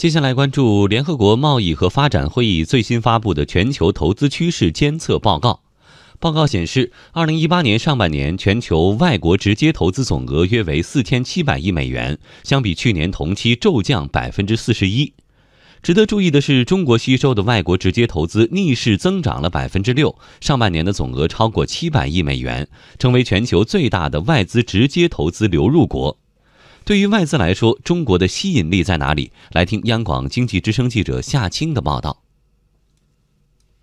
接下来关注联合国贸易和发展会议最新发布的全球投资趋势监测报告。报告显示，二零一八年上半年全球外国直接投资总额约为四千七百亿美元，相比去年同期骤降百分之四十一。值得注意的是，中国吸收的外国直接投资逆势增长了百分之六，上半年的总额超过七百亿美元，成为全球最大的外资直接投资流入国。对于外资来说，中国的吸引力在哪里？来听央广经济之声记者夏青的报道。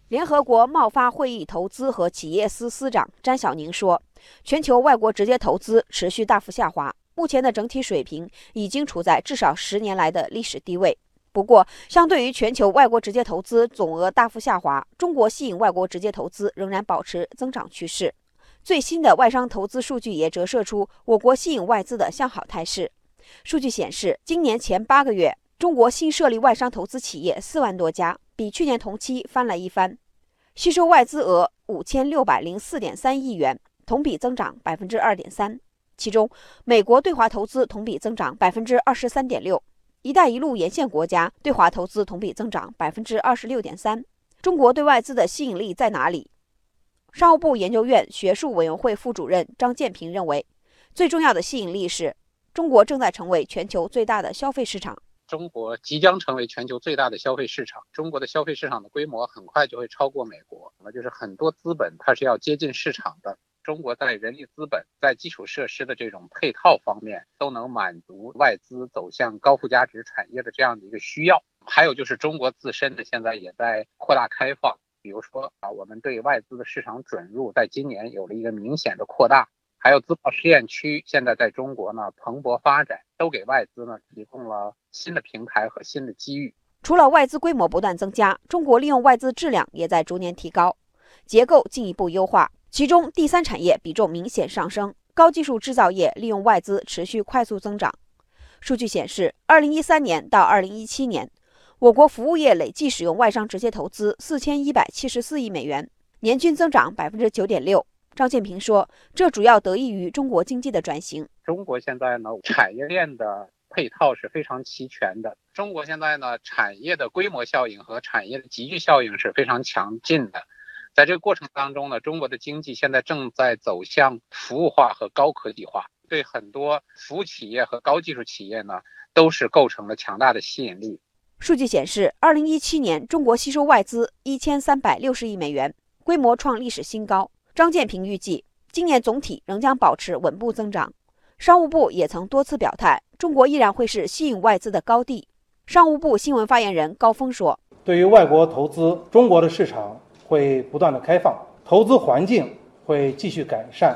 联合国贸发会议投资和企业司司长詹晓宁说：“全球外国直接投资持续大幅下滑，目前的整体水平已经处在至少十年来的历史低位。不过，相对于全球外国直接投资总额大幅下滑，中国吸引外国直接投资仍然保持增长趋势。”最新的外商投资数据也折射出我国吸引外资的向好态势。数据显示，今年前八个月，中国新设立外商投资企业四万多家，比去年同期翻了一番，吸收外资额五千六百零四点三亿元，同比增长百分之二点三。其中，美国对华投资同比增长百分之二十三点六，“一带一路”沿线国家对华投资同比增长百分之二十六点三。中国对外资的吸引力在哪里？商务部研究院学术委员会副主任张建平认为，最重要的吸引力是中国正在成为全球最大的消费市场。中国即将成为全球最大的消费市场，中国的消费市场的规模很快就会超过美国。那就是很多资本它是要接近市场的，中国在人力资本、在基础设施的这种配套方面都能满足外资走向高附加值产业的这样的一个需要。还有就是中国自身呢，现在也在扩大开放。比如说啊，我们对外资的市场准入在今年有了一个明显的扩大，还有自贸试验区现在在中国呢蓬勃发展，都给外资呢提供了新的平台和新的机遇。除了外资规模不断增加，中国利用外资质量也在逐年提高，结构进一步优化，其中第三产业比重明显上升，高技术制造业利用外资持续快速增长。数据显示，二零一三年到二零一七年。我国服务业累计使用外商直接投资四千一百七十四亿美元，年均增长百分之九点六。张建平说，这主要得益于中国经济的转型。中国现在呢，产业链的配套是非常齐全的。中国现在呢，产业的规模效应和产业的集聚效应是非常强劲的。在这个过程当中呢，中国的经济现在正在走向服务化和高科技化，对很多服务企业和高技术企业呢，都是构成了强大的吸引力。数据显示，二零一七年中国吸收外资一千三百六十亿美元，规模创历史新高。张建平预计，今年总体仍将保持稳步增长。商务部也曾多次表态，中国依然会是吸引外资的高地。商务部新闻发言人高峰说：“对于外国投资，中国的市场会不断的开放，投资环境会继续改善，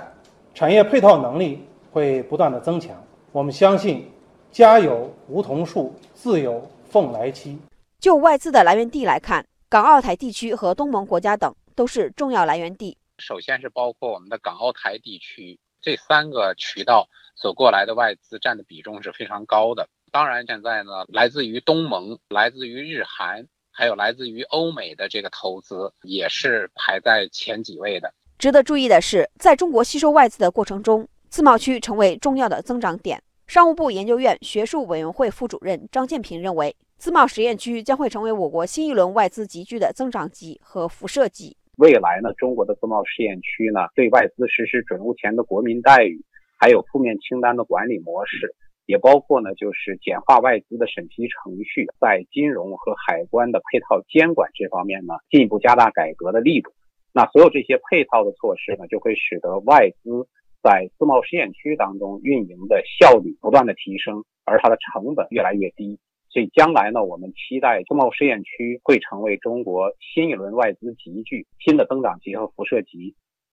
产业配套能力会不断的增强。我们相信，家有梧桐树，自有。”凤来期。就外资的来源地来看，港澳台地区和东盟国家等都是重要来源地。首先是包括我们的港澳台地区这三个渠道所过来的外资占的比重是非常高的。当然，现在呢，来自于东盟、来自于日韩，还有来自于欧美的这个投资也是排在前几位的。值得注意的是，在中国吸收外资的过程中，自贸区成为重要的增长点。商务部研究院学术委员会副主任张建平认为，自贸试验区将会成为我国新一轮外资集聚的增长极和辐射极。未来呢，中国的自贸试验区呢，对外资实施准入前的国民待遇，还有负面清单的管理模式，也包括呢，就是简化外资的审批程序，在金融和海关的配套监管这方面呢，进一步加大改革的力度。那所有这些配套的措施呢，就会使得外资。在自贸试验区当中运营的效率不断的提升，而它的成本越来越低，所以将来呢，我们期待自贸试验区会成为中国新一轮外资集聚新的增长极和辐射极。